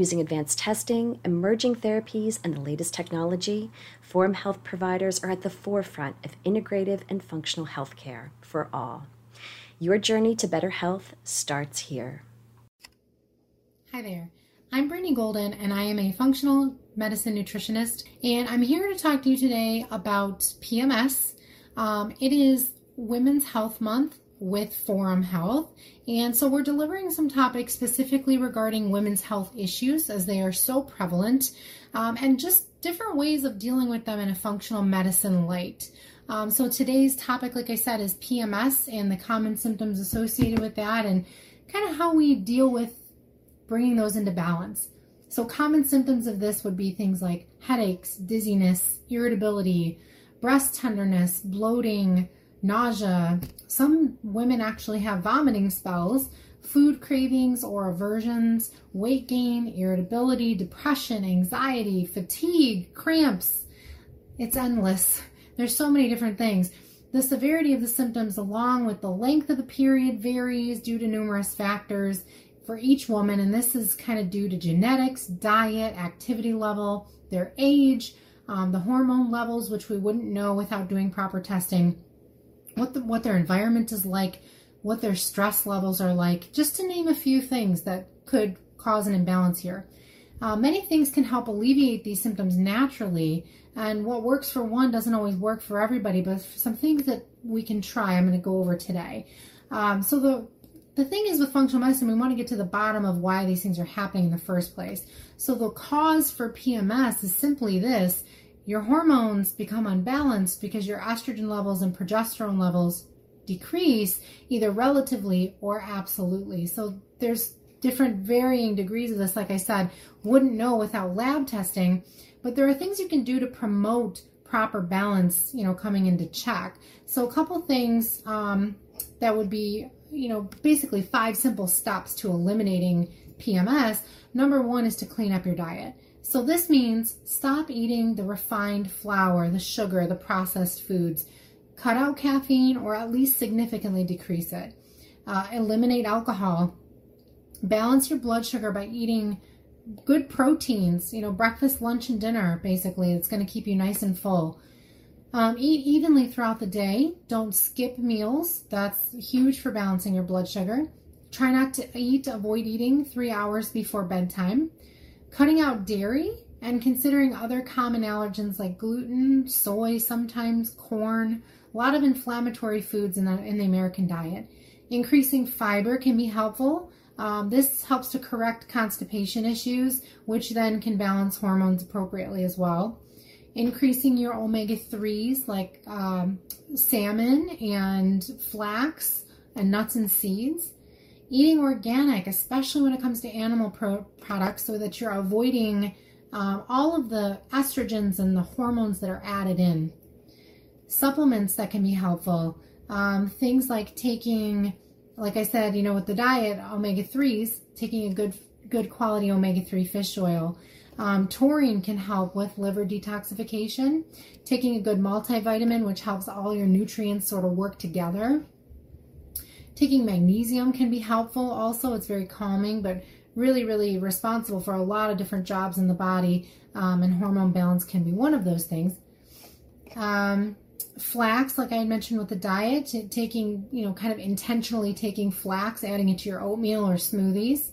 Using advanced testing, emerging therapies, and the latest technology, Forum Health providers are at the forefront of integrative and functional healthcare for all. Your journey to better health starts here. Hi there. I'm Brittany Golden, and I am a functional medicine nutritionist, and I'm here to talk to you today about PMS. Um, it is Women's Health Month, with Forum Health. And so we're delivering some topics specifically regarding women's health issues as they are so prevalent um, and just different ways of dealing with them in a functional medicine light. Um, so today's topic, like I said, is PMS and the common symptoms associated with that and kind of how we deal with bringing those into balance. So, common symptoms of this would be things like headaches, dizziness, irritability, breast tenderness, bloating, nausea. Some women actually have vomiting spells, food cravings or aversions, weight gain, irritability, depression, anxiety, fatigue, cramps. It's endless. There's so many different things. The severity of the symptoms, along with the length of the period, varies due to numerous factors for each woman, and this is kind of due to genetics, diet, activity level, their age, um, the hormone levels, which we wouldn't know without doing proper testing what the, what their environment is like, what their stress levels are like, just to name a few things that could cause an imbalance here. Uh, many things can help alleviate these symptoms naturally, and what works for one doesn't always work for everybody. But some things that we can try, I'm going to go over today. Um, so the the thing is with functional medicine, we want to get to the bottom of why these things are happening in the first place. So the cause for PMS is simply this: your hormones become unbalanced because your estrogen levels and progesterone levels decrease either relatively or absolutely. So there's different varying degrees of this, like I said, wouldn't know without lab testing, but there are things you can do to promote proper balance, you know, coming into check. So a couple things um, that would be, you know, basically five simple steps to eliminating PMS. Number one is to clean up your diet. So this means stop eating the refined flour, the sugar, the processed foods. Cut out caffeine or at least significantly decrease it. Uh, eliminate alcohol. Balance your blood sugar by eating good proteins, you know, breakfast, lunch, and dinner, basically. It's going to keep you nice and full. Um, eat evenly throughout the day. Don't skip meals. That's huge for balancing your blood sugar. Try not to eat, avoid eating three hours before bedtime. Cutting out dairy and considering other common allergens like gluten, soy, sometimes corn, a lot of inflammatory foods in the, in the American diet. Increasing fiber can be helpful. Um, this helps to correct constipation issues, which then can balance hormones appropriately as well. Increasing your omega 3s like um, salmon and flax and nuts and seeds eating organic, especially when it comes to animal pro- products, so that you're avoiding um, all of the estrogens and the hormones that are added in. Supplements that can be helpful, um, things like taking, like I said, you know, with the diet, omega 3s, taking a good good quality omega 3 fish oil. Um, taurine can help with liver detoxification. Taking a good multivitamin, which helps all your nutrients sort of work together. Taking magnesium can be helpful also. It's very calming, but really, really responsible for a lot of different jobs in the body, um, and hormone balance can be one of those things. Um, flax, like I mentioned with the diet, taking, you know, kind of intentionally taking flax, adding it to your oatmeal or smoothies.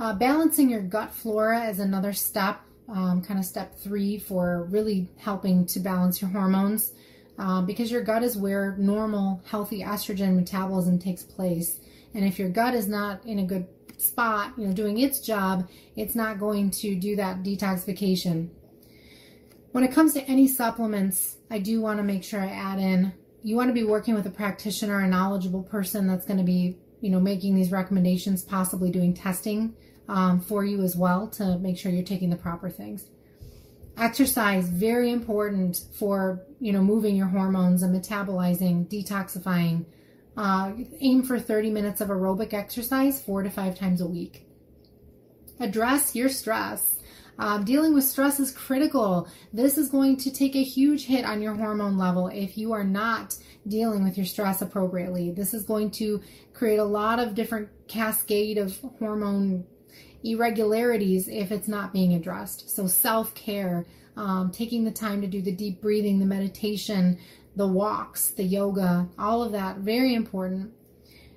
Uh, balancing your gut flora is another step, um, kind of step three for really helping to balance your hormones um, because your gut is where normal, healthy estrogen metabolism takes place. And if your gut is not in a good spot, you know, doing its job, it's not going to do that detoxification. When it comes to any supplements, I do want to make sure I add in you want to be working with a practitioner, a knowledgeable person that's going to be, you know, making these recommendations, possibly doing testing um, for you as well to make sure you're taking the proper things. Exercise very important for you know moving your hormones and metabolizing, detoxifying. Uh, aim for 30 minutes of aerobic exercise four to five times a week. Address your stress. Um, dealing with stress is critical. This is going to take a huge hit on your hormone level if you are not dealing with your stress appropriately. This is going to create a lot of different cascade of hormone irregularities if it's not being addressed. So, self care, um, taking the time to do the deep breathing, the meditation, the walks, the yoga, all of that, very important.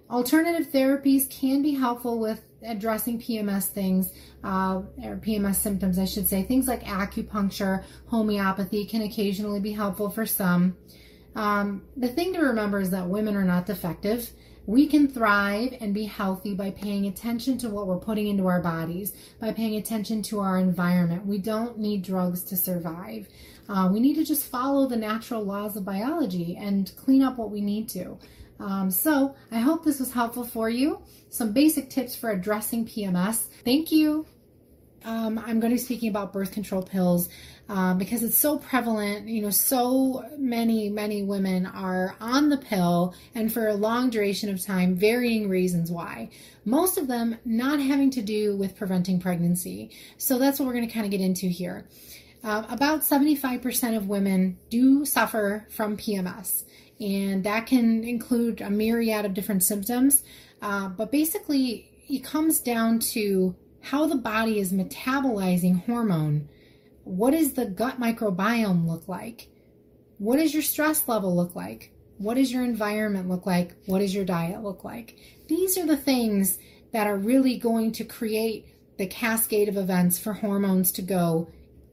Alternative therapies can be helpful with addressing PMS things, uh, or PMS symptoms, I should say. Things like acupuncture, homeopathy can occasionally be helpful for some. Um, the thing to remember is that women are not defective. We can thrive and be healthy by paying attention to what we're putting into our bodies, by paying attention to our environment. We don't need drugs to survive. Uh, we need to just follow the natural laws of biology and clean up what we need to. Um, so I hope this was helpful for you. Some basic tips for addressing PMS. Thank you. Um, I'm going to be speaking about birth control pills um, because it's so prevalent. You know, so many, many women are on the pill and for a long duration of time, varying reasons why. Most of them not having to do with preventing pregnancy. So that's what we're going to kind of get into here. Uh, about 75% of women do suffer from PMS and that can include a myriad of different symptoms. Uh, but basically, it comes down to how the body is metabolizing hormone. What does the gut microbiome look like? What does your stress level look like? What does your environment look like? What does your diet look like? These are the things that are really going to create the cascade of events for hormones to go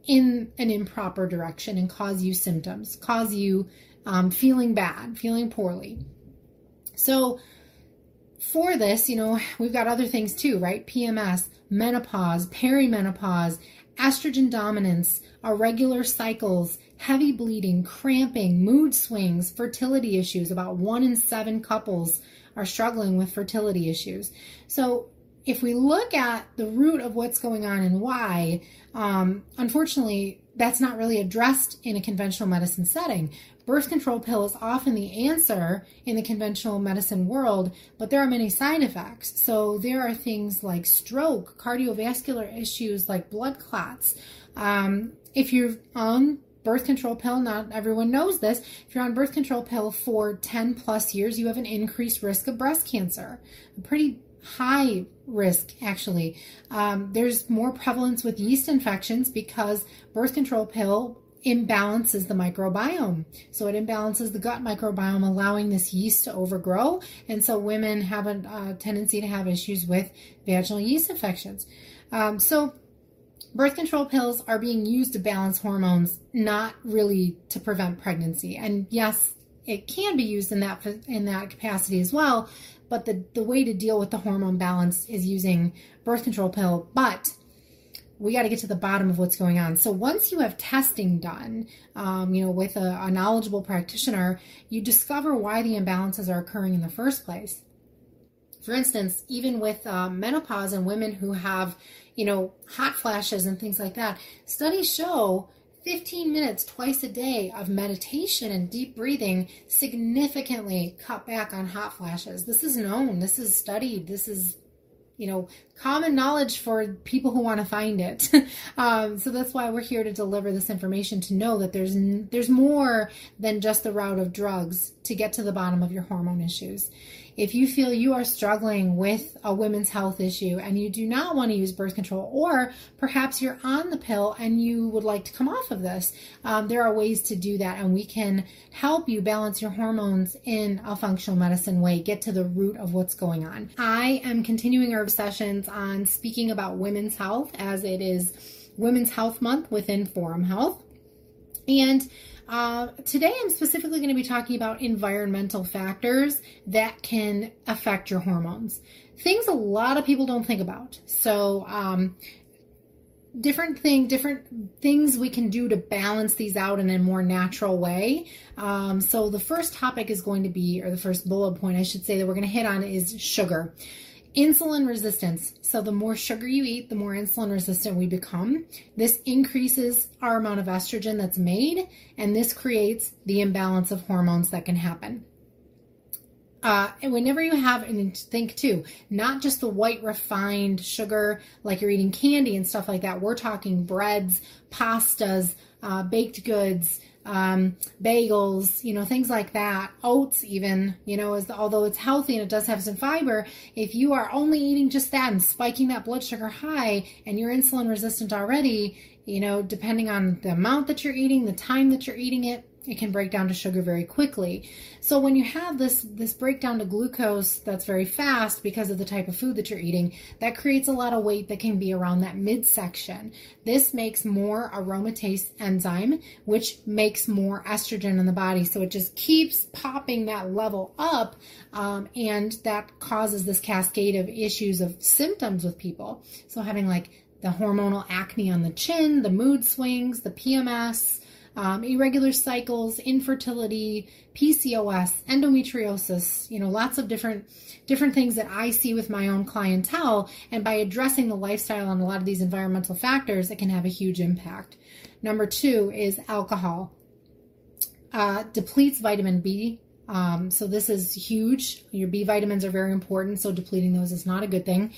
in an improper direction and cause you symptoms, cause you um, feeling bad, feeling poorly. So, for this, you know, we've got other things too, right? PMS, menopause, perimenopause, estrogen dominance, irregular cycles, heavy bleeding, cramping, mood swings, fertility issues. About one in seven couples are struggling with fertility issues. So, if we look at the root of what's going on and why, um, unfortunately, that's not really addressed in a conventional medicine setting birth control pill is often the answer in the conventional medicine world, but there are many side effects. So there are things like stroke, cardiovascular issues like blood clots. Um, if you're on birth control pill, not everyone knows this. If you're on birth control pill for 10 plus years, you have an increased risk of breast cancer. A pretty high risk actually. Um, there's more prevalence with yeast infections because birth control pill imbalances the microbiome. So it imbalances the gut microbiome, allowing this yeast to overgrow. And so women have a, a tendency to have issues with vaginal yeast infections. Um, so birth control pills are being used to balance hormones, not really to prevent pregnancy. And yes, it can be used in that in that capacity as well. But the, the way to deal with the hormone balance is using birth control pill. But we got to get to the bottom of what's going on. So once you have testing done, um, you know, with a, a, knowledgeable practitioner, you discover why the imbalances are occurring in the first place. For instance, even with uh, menopause and women who have, you know, hot flashes and things like that, studies show 15 minutes twice a day of meditation and deep breathing significantly cut back on hot flashes. This is known, this is studied, this is you know common knowledge for people who want to find it. Um, so that's why we're here to deliver this information to know that there's there's more than just the route of drugs to get to the bottom of your hormone issues if you feel you are struggling with a women's health issue and you do not want to use birth control, or perhaps you're on the pill and you would like to come off of this, um, there are ways to do that, and we can help you balance your hormones in a functional medicine way, get to the root of what's going on. I am continuing our sessions on speaking about women's health as it is Women's Health Month within Forum Health. And uh, today, I'm specifically going to be talking about environmental factors that can affect your hormones. Things a lot of people don't think about. So, um, different thing, different things we can do to balance these out in a more natural way. Um, so, the first topic is going to be, or the first bullet point, I should say, that we're going to hit on is sugar Insulin resistance. So, the more sugar you eat, the more insulin resistant we become. This increases our amount of estrogen that's made, and this creates the imbalance of hormones that can happen. Uh, and whenever you have, and think too, not just the white refined sugar like you're eating candy and stuff like that. We're talking breads, pastas, uh, baked goods, um, bagels, you know, things like that. Oats, even, you know, is although it's healthy and it does have some fiber, if you are only eating just that and spiking that blood sugar high and you're insulin resistant already, you know, depending on the amount that you're eating, the time that you're eating it, it can break down to sugar very quickly. So when you have this this breakdown to glucose that's very fast because of the type of food that you're eating, that creates a lot of weight that can be around that midsection. This makes more aromatase enzyme, which makes more estrogen in the body. So it just keeps popping that level up, um, and that causes this cascade of issues of symptoms with people. So having like the hormonal acne on the chin, the mood swings, the PMS um, irregular cycles, infertility, PCOS, endometriosis, you know, lots of different different things that I see with my own clientele. And by addressing the lifestyle and a lot of these environmental factors, it can have a huge impact. Number two is alcohol. Uh, depletes vitamin B. Um, so this is huge. Your B vitamins are very important, so depleting those is not a good thing.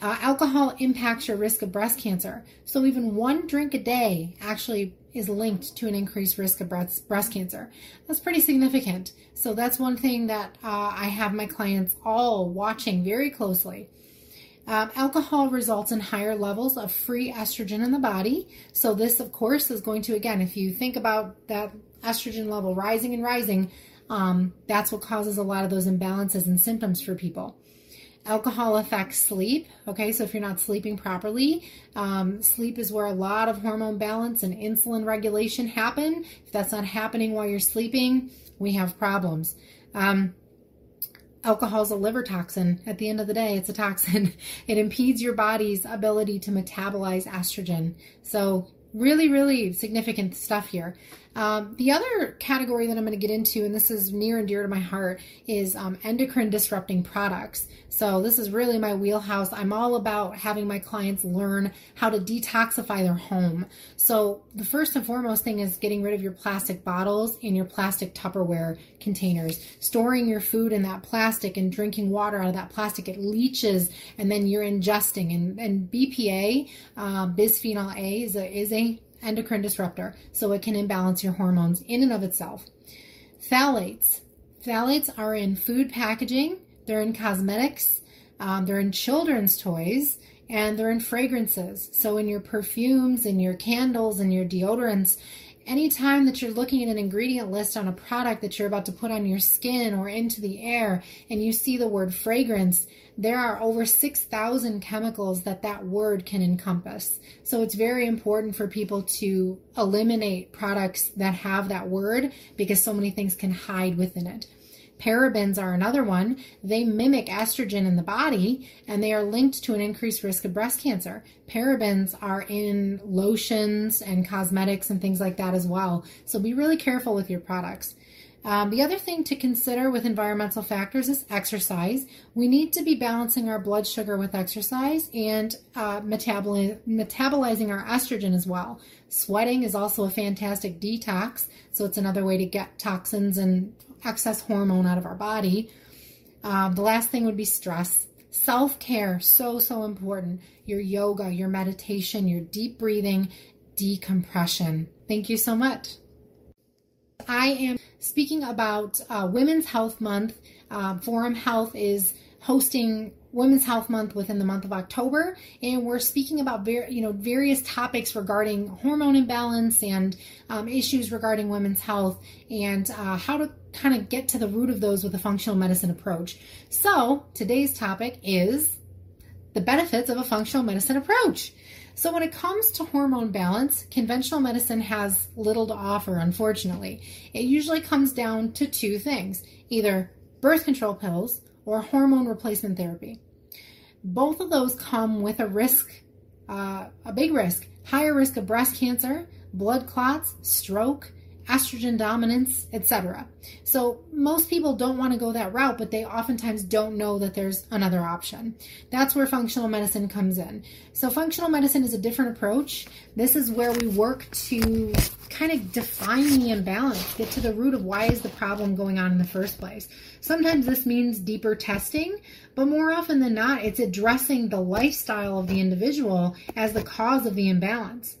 Uh, alcohol impacts your risk of breast cancer. So even one drink a day actually is linked to an increased risk of breast, breast cancer. That's pretty significant. So that's one thing that uh, I have my clients all watching very closely. Um, alcohol results in higher levels of free estrogen in the body. So, this, of course, is going to, again, if you think about that estrogen level rising and rising, um, that's what causes a lot of those imbalances and symptoms for people. Alcohol affects sleep. Okay, so if you're not sleeping properly, um, sleep is where a lot of hormone balance and insulin regulation happen. If that's not happening while you're sleeping, we have problems. Um, alcohol is a liver toxin. At the end of the day, it's a toxin. It impedes your body's ability to metabolize estrogen. So, really, really significant stuff here. Um, the other category that I'm going to get into, and this is near and dear to my heart, is um, endocrine disrupting products. So, this is really my wheelhouse. I'm all about having my clients learn how to detoxify their home. So, the first and foremost thing is getting rid of your plastic bottles and your plastic Tupperware containers. Storing your food in that plastic and drinking water out of that plastic, it leaches and then you're ingesting. And, and BPA, uh, bisphenol A, is a, is a endocrine disruptor, so it can imbalance your hormones in and of itself. Phthalates. Phthalates are in food packaging, they're in cosmetics, um, they're in children's toys, and they're in fragrances. So, in your perfumes, in your candles, in your deodorants, anytime that you're looking at an ingredient list on a product that you're about to put on your skin or into the air and you see the word fragrance, there are over 6,000 chemicals that that word can encompass. So it's very important for people to eliminate products that have that word because so many things can hide within it. Parabens are another one. They mimic estrogen in the body and they are linked to an increased risk of breast cancer. Parabens are in lotions and cosmetics and things like that as well. So be really careful with your products. Um, the other thing to consider with environmental factors is exercise. We need to be balancing our blood sugar with exercise and uh, metaboli- metabolizing our estrogen as well. Sweating is also a fantastic detox, so it's another way to get toxins and excess hormone out of our body. Um, the last thing would be stress. Self care, so, so important. Your yoga, your meditation, your deep breathing, decompression. Thank you so much. I am speaking about uh, Women's Health Month. Uh, Forum Health is hosting Women's Health Month within the month of October, and we're speaking about ver- you know various topics regarding hormone imbalance and um, issues regarding women's health and uh, how to kind of get to the root of those with a functional medicine approach. So today's topic is the benefits of a functional medicine approach. So, when it comes to hormone balance, conventional medicine has little to offer, unfortunately. It usually comes down to two things either birth control pills or hormone replacement therapy. Both of those come with a risk, uh, a big risk, higher risk of breast cancer, blood clots, stroke, estrogen dominance, etc. So most people don't want to go that route, but they oftentimes don't know that there's another option. That's where functional medicine comes in. So functional medicine is a different approach. This is where we work to kind of define the imbalance, get to the root of why is the problem going on in the first place. Sometimes this means deeper testing, but more often than not, it's addressing the lifestyle of the individual as the cause of the imbalance.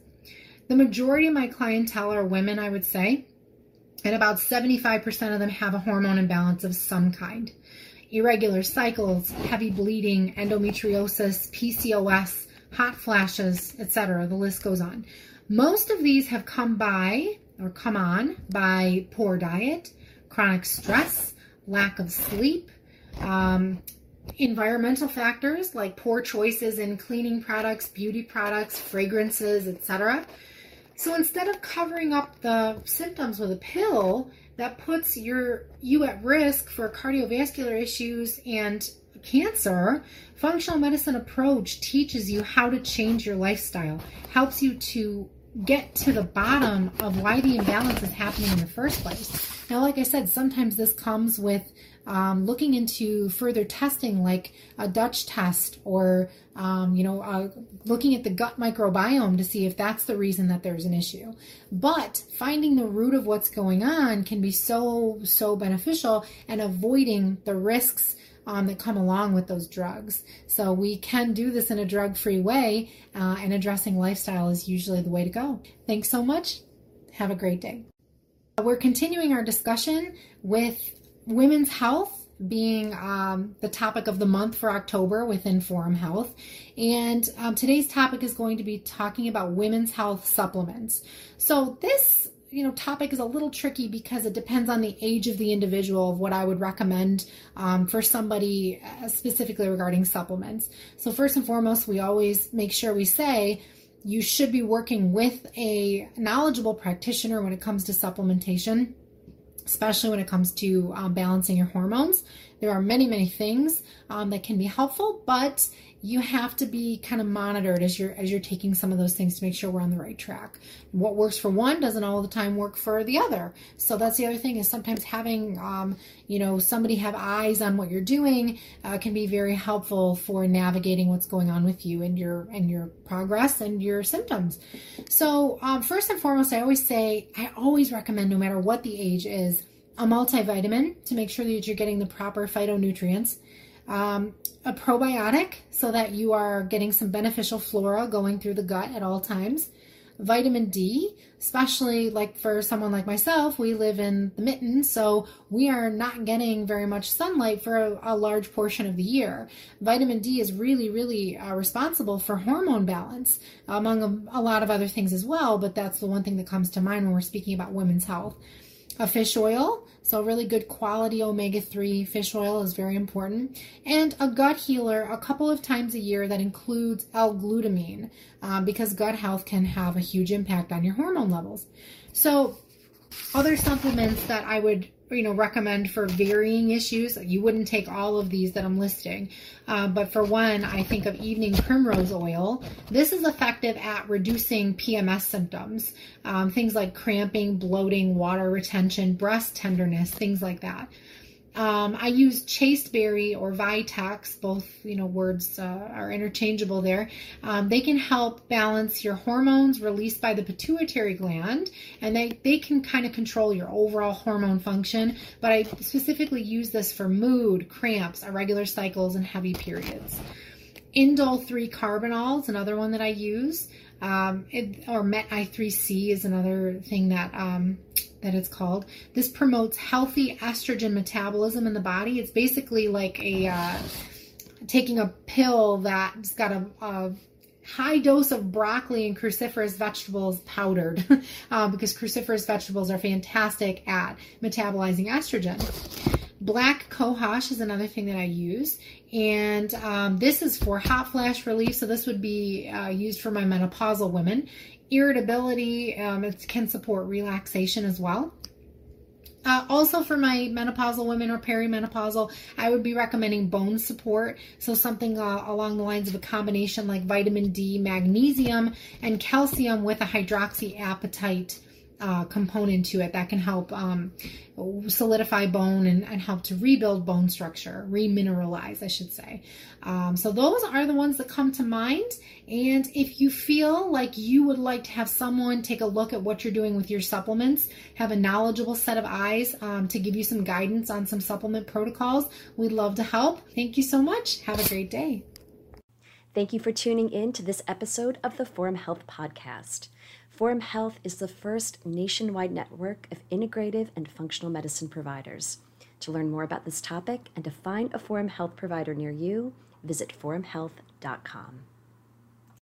The majority of my clientele are women, I would say, and about 75% of them have a hormone imbalance of some kind. Irregular cycles, heavy bleeding, endometriosis, PCOS, hot flashes, etc. The list goes on. Most of these have come by or come on by poor diet, chronic stress, lack of sleep, um, environmental factors like poor choices in cleaning products, beauty products, fragrances, etc. So instead of covering up the symptoms with a pill that puts your you at risk for cardiovascular issues and cancer, functional medicine approach teaches you how to change your lifestyle, helps you to get to the bottom of why the imbalance is happening in the first place. Now, like I said, sometimes this comes with um, looking into further testing, like a Dutch test, or um, you know, uh, looking at the gut microbiome to see if that's the reason that there's an issue. But finding the root of what's going on can be so so beneficial, and avoiding the risks um, that come along with those drugs. So we can do this in a drug free way, uh, and addressing lifestyle is usually the way to go. Thanks so much. Have a great day. We're continuing our discussion with women's health being um, the topic of the month for October within Forum Health. And um, today's topic is going to be talking about women's health supplements. So, this you know topic is a little tricky because it depends on the age of the individual of what i would recommend um, for somebody uh, specifically regarding supplements. So first and foremost we always make sure we say you should be working with a knowledgeable practitioner when it comes to supplementation especially when it comes to um, balancing your hormones. There are many many things um, that can be helpful but you have to be kind of monitored as you're as you're taking some of those things to make sure we're on the right track. What works for one doesn't all the time work for the other. So that's the other thing is sometimes having um, you know somebody have eyes on what you're doing uh, can be very helpful for navigating what's going on with you and your and your progress and your symptoms. So um, first and foremost, I always say I always recommend no matter what the age is a multivitamin to make sure that you're getting the proper phytonutrients um, a probiotic so that you are getting some beneficial flora going through the gut at all times. Vitamin D, especially like for someone like myself, we live in the mitten, so we are not getting very much sunlight for a, a large portion of the year. Vitamin D is really, really uh, responsible for hormone balance, among a, a lot of other things as well, but that's the one thing that comes to mind when we're speaking about women's health. A fish oil, so, really good quality omega 3 fish oil is very important. And a gut healer a couple of times a year that includes L glutamine um, because gut health can have a huge impact on your hormone levels. So, other supplements that I would you know recommend for varying issues. You wouldn't take all of these that i'm listing. Uh, but for one i think of evening primrose oil. This is effective at reducing pms symptoms um, things like cramping bloating water retention breast tenderness things like that um, I use chasteberry or Vitex, both you know words uh, are interchangeable there. Um, they can help balance your hormones released by the pituitary gland, and they, they can kind of control your overall hormone function. But I specifically use this for mood, cramps, irregular cycles, and heavy periods. Indole 3 carbinol is another one that I use. Um, it, or Met I3C is another thing that um, that it's called. This promotes healthy estrogen metabolism in the body. It's basically like a uh, taking a pill that's got a, a high dose of broccoli and cruciferous vegetables powdered uh, because cruciferous vegetables are fantastic at metabolizing estrogen. Black cohosh is another thing that I use, and um, this is for hot flash relief. So this would be uh, used for my menopausal women. Irritability, um, it can support relaxation as well. Uh, also, for my menopausal women or perimenopausal, I would be recommending bone support. So, something uh, along the lines of a combination like vitamin D, magnesium, and calcium with a hydroxyapatite uh, component to it that can help um, solidify bone and, and, help to rebuild bone structure, remineralize, I should say. Um, so those are the ones that come to mind. And if you feel like you would like to have someone take a look at what you're doing with your supplements, have a knowledgeable set of eyes um, to give you some guidance on some supplement protocols, we'd love to help. Thank you so much. Have a great day. Thank you for tuning in to this episode of the Forum Health Podcast. Forum Health is the first nationwide network of integrative and functional medicine providers. To learn more about this topic and to find a Forum Health provider near you, visit forumhealth.com.